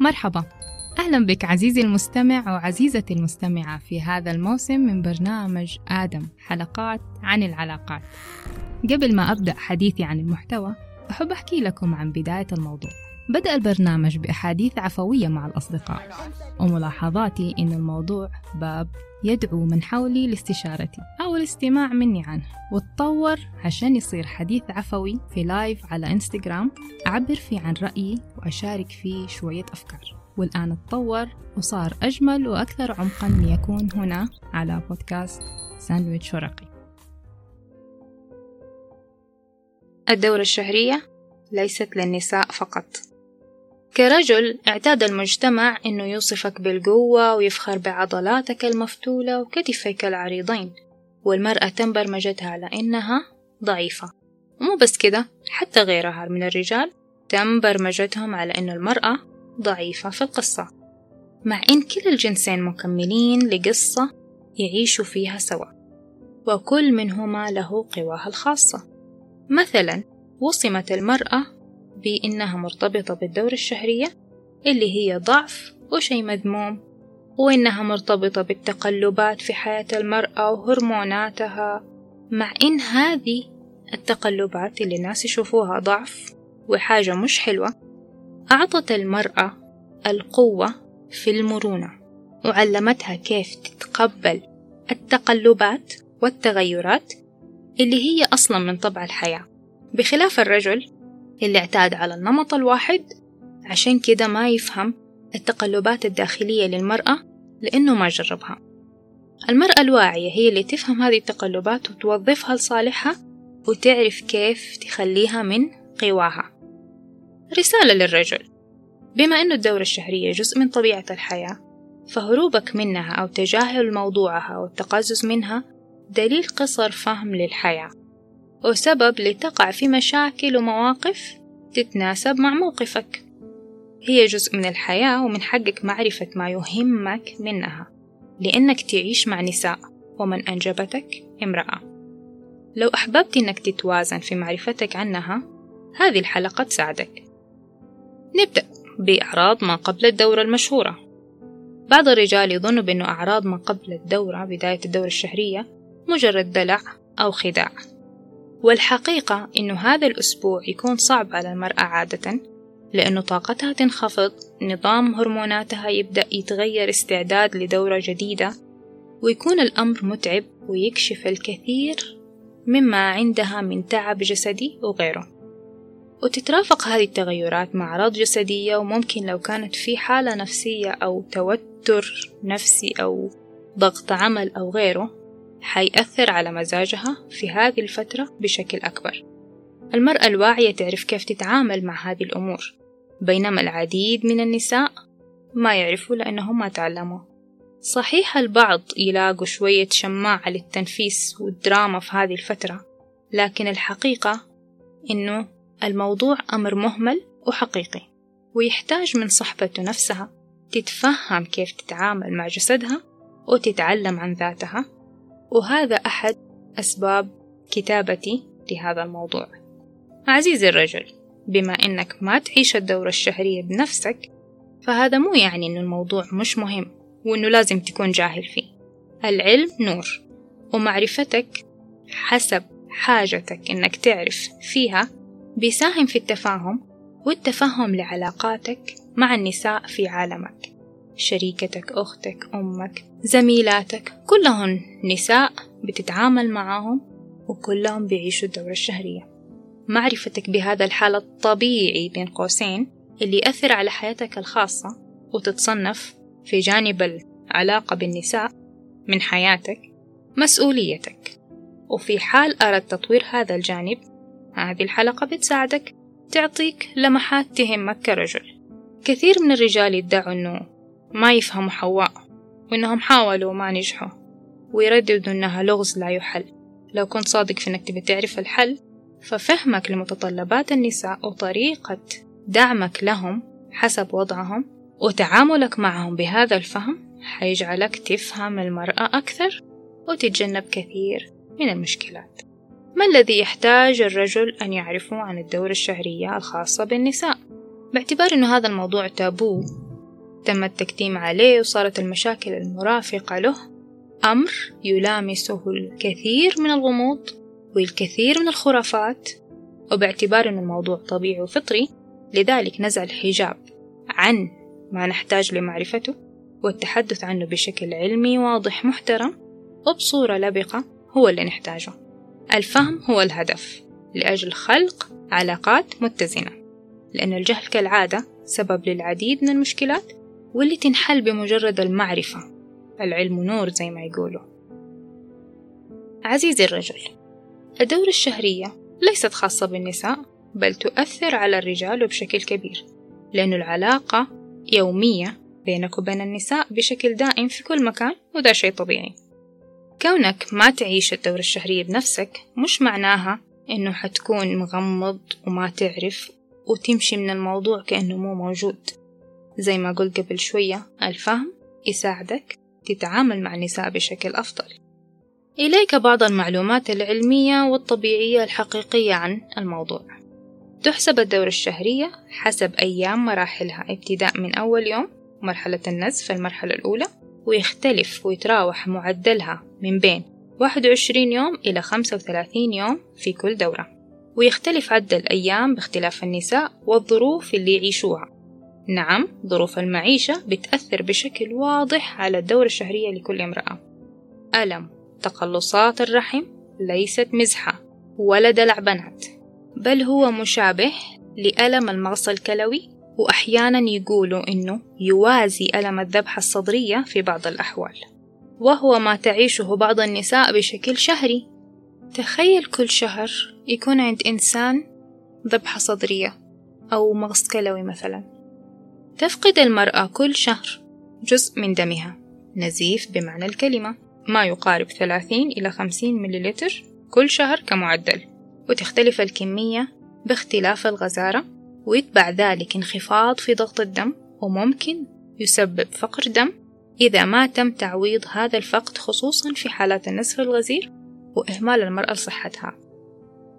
مرحبا. أهلا بك عزيزي المستمع وعزيزتي المستمعة في هذا الموسم من برنامج آدم حلقات عن العلاقات. قبل ما أبدأ حديثي عن المحتوى أحب أحكي لكم عن بداية الموضوع. بدأ البرنامج بأحاديث عفوية مع الأصدقاء. وملاحظاتي إن الموضوع باب يدعو من حولي لاستشارتي أو الاستماع مني عنه. وتطور عشان يصير حديث عفوي في لايف على إنستغرام. أعبر فيه عن رأيي وأشارك فيه شوية أفكار. والآن تطور وصار أجمل وأكثر عمقا ليكون هنا على بودكاست ساندويتش ورقي. الدورة الشهرية ليست للنساء فقط. كرجل اعتاد المجتمع إنه يوصفك بالقوة ويفخر بعضلاتك المفتولة وكتفيك العريضين والمرأة تم برمجتها على إنها ضعيفة. ومو بس كده حتى غيرها من الرجال تم برمجتهم على إنه المرأة ضعيفة في القصة. مع إن كلا الجنسين مكملين لقصة يعيشوا فيها سوا وكل منهما له قواه الخاصة. مثلا وصمت المرأة بإنها مرتبطة بالدورة الشهرية اللي هي ضعف وشي مذموم وإنها مرتبطة بالتقلبات في حياة المرأة وهرموناتها مع إن هذه التقلبات اللي الناس يشوفوها ضعف وحاجة مش حلوة أعطت المرأة القوة في المرونة وعلمتها كيف تتقبل التقلبات والتغيرات اللي هي أصلا من طبع الحياة. بخلاف الرجل اللي اعتاد على النمط الواحد عشان كده ما يفهم التقلبات الداخلية للمرأة لأنه ما جربها. المرأة الواعية هي اللي تفهم هذه التقلبات وتوظفها لصالحها وتعرف كيف تخليها من قواها. رسالة للرجل. بما أن الدورة الشهرية جزء من طبيعة الحياة فهروبك منها أو تجاهل موضوعها والتقزز منها دليل قصر فهم للحياة. وسبب لتقع في مشاكل ومواقف تتناسب مع موقفك. هي جزء من الحياة ومن حقك معرفة ما يهمك منها لأنك تعيش مع نساء ومن أنجبتك امرأة. لو أحببت أنك تتوازن في معرفتك عنها هذه الحلقة تساعدك. نبدأ بأعراض ما قبل الدورة المشهورة. بعض الرجال يظنوا بأنه أعراض ما قبل الدورة بداية الدورة الشهرية مجرد دلع أو خداع. والحقيقة إنه هذا الأسبوع يكون صعب على المرأة عادة لأنه طاقتها تنخفض نظام هرموناتها يبدأ يتغير استعداد لدورة جديدة ويكون الأمر متعب ويكشف الكثير مما عندها من تعب جسدي وغيره. وتترافق هذه التغيرات مع أعراض جسدية وممكن لو كانت في حالة نفسية أو توتر نفسي أو ضغط عمل أو غيره حيأثر على مزاجها في هذه الفترة بشكل أكبر. المرأة الواعية تعرف كيف تتعامل مع هذه الأمور بينما العديد من النساء ما يعرفوا لأنهم ما تعلموا. صحيح البعض يلاقوا شوية شماعة للتنفيس والدراما في هذه الفترة لكن الحقيقة إنه الموضوع أمر مهمل وحقيقي ويحتاج من صحبته نفسها تتفهم كيف تتعامل مع جسدها وتتعلم عن ذاتها. وهذا أحد أسباب كتابتي لهذا الموضوع. عزيزي الرجل بما أنك ما تعيش الدورة الشهرية بنفسك فهذا مو يعني أن الموضوع مش مهم وأنه لازم تكون جاهل فيه. العلم نور ومعرفتك حسب حاجتك أنك تعرف فيها بيساهم في التفاهم والتفهم لعلاقاتك مع النساء في عالمك. شريكتك أختك أمك زميلاتك كلهن نساء بتتعامل معاهم وكلهم بيعيشوا الدورة الشهرية. معرفتك بهذا الحال الطبيعي بين قوسين اللي يأثر على حياتك الخاصة وتتصنف في جانب العلاقة بالنساء من حياتك مسؤوليتك. وفي حال أردت تطوير هذا الجانب هذه الحلقة بتساعدك تعطيك لمحات تهمك كرجل. كثير من الرجال يدعوا أنه ما يفهموا حواء وإنهم حاولوا وما نجحوا. ويرددوا إنها لغز لا يحل. لو كنت صادق في إنك تبي تعرف الحل ففهمك لمتطلبات النساء وطريقة دعمك لهم حسب وضعهم وتعاملك معهم بهذا الفهم حيجعلك تفهم المرأة أكثر وتتجنب كثير من المشكلات. ما الذي يحتاج الرجل أن يعرفه عن الدورة الشهرية الخاصة بالنساء؟ باعتبار أن هذا الموضوع تابو تم التكتيم عليه وصارت المشاكل المرافقة له. أمر يلامسه الكثير من الغموض والكثير من الخرافات وباعتبار أن الموضوع طبيعي وفطري لذلك نزع الحجاب عن ما نحتاج لمعرفته والتحدث عنه بشكل علمي واضح محترم وبصورة لبقة هو اللي نحتاجه. الفهم هو الهدف لأجل خلق علاقات متزنة لأن الجهل كالعادة سبب للعديد من المشكلات واللي تنحل بمجرد المعرفة. العلم نور زي ما يقولوا. عزيزي الرجل الدورة الشهرية ليست خاصة بالنساء بل تؤثر على الرجال بشكل كبير لأن العلاقة يومية بينك وبين النساء بشكل دائم في كل مكان وده شيء طبيعي. كونك ما تعيش الدورة الشهرية بنفسك مش معناها إنه حتكون مغمض وما تعرف وتمشي من الموضوع كأنه مو موجود. زي ما قلت قبل شوية الفهم يساعدك تتعامل مع النساء بشكل أفضل. إليك بعض المعلومات العلمية والطبيعية الحقيقية عن الموضوع. تحسب الدورة الشهرية حسب أيام مراحلها ابتداء من أول يوم مرحلة النزف المرحلة الأولى ويختلف ويتراوح معدلها من بين 21 يوم إلى 35 يوم في كل دورة. ويختلف عدد الأيام باختلاف النساء والظروف اللي يعيشوها. نعم ظروف المعيشة بتأثر بشكل واضح على الدورة الشهرية لكل امرأة. ألم تقلصات الرحم ليست مزحة ولا دلع بنات بل هو مشابه لألم المغص الكلوي وأحيانا يقولوا إنه يوازي ألم الذبحة الصدرية في بعض الأحوال. وهو ما تعيشه بعض النساء بشكل شهري. تخيل كل شهر يكون عند إنسان ذبحة صدرية أو مغص كلوي مثلا. تفقد المرأة كل شهر. جزء من دمها. نزيف بمعنى الكلمة. ما يقارب 30 إلى 50 مليلتر كل شهر كمعدل. وتختلف الكمية باختلاف الغزارة. ويتبع ذلك انخفاض في ضغط الدم. وممكن يسبب فقر دم. إذا ما تم تعويض هذا الفقد خصوصا في حالات النزف الغزير. وإهمال المرأة لصحتها.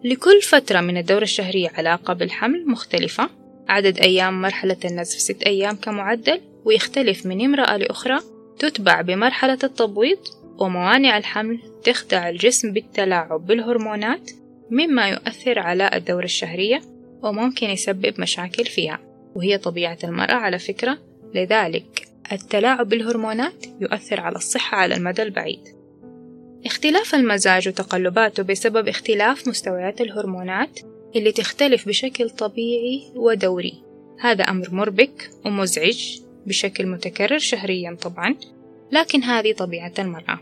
لكل فترة من الدورة الشهرية علاقة بالحمل مختلفة. عدد أيام مرحلة النزف ست أيام كمعدل ويختلف من امرأة لأخرى. تتبع بمرحلة التبويض وموانع الحمل تخدع الجسم بالتلاعب بالهرمونات مما يؤثر على الدورة الشهرية وممكن يسبب مشاكل فيها. وهي طبيعة المرأة على فكرة. لذلك التلاعب بالهرمونات يؤثر على الصحة على المدى البعيد. اختلاف المزاج وتقلباته بسبب اختلاف مستويات الهرمونات اللي تختلف بشكل طبيعي ودوري. هذا أمر مربك ومزعج بشكل متكرر شهريا طبعا لكن هذه طبيعة المرأة.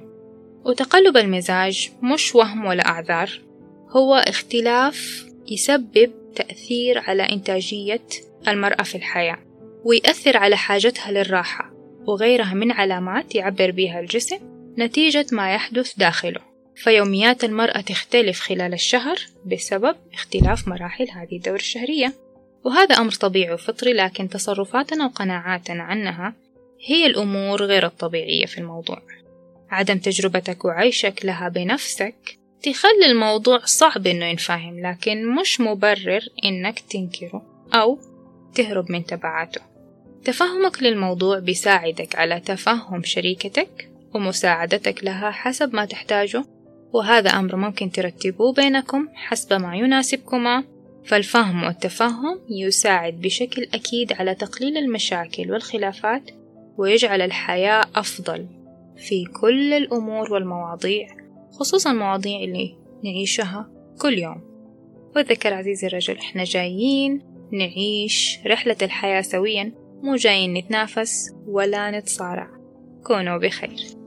وتقلب المزاج مش وهم ولا أعذار هو اختلاف يسبب تأثير على إنتاجية المرأة في الحياة ويأثر على حاجتها للراحة وغيرها من علامات يعبر بها الجسم نتيجة ما يحدث داخله. فيوميات المرأة تختلف خلال الشهر بسبب اختلاف مراحل هذه الدورة الشهرية. وهذا أمر طبيعي وفطري لكن تصرفاتنا وقناعاتنا عنها هي الأمور غير الطبيعية في الموضوع. عدم تجربتك وعيشك لها بنفسك تخلي الموضوع صعب إنه ينفهم لكن مش مبرر إنك تنكره أو تهرب من تبعاته. تفهمك للموضوع بيساعدك على تفهم شريكتك ومساعدتك لها حسب ما تحتاجه. وهذا أمر ممكن ترتبوه بينكم حسب ما يناسبكما. فالفهم والتفهم يساعد بشكل أكيد على تقليل المشاكل والخلافات ويجعل الحياة أفضل في كل الأمور والمواضيع خصوصا المواضيع اللي نعيشها كل يوم. وتذكر عزيزي الرجل إحنا جايين نعيش رحلة الحياة سويا مو جايين نتنافس ولا نتصارع. كونوا بخير.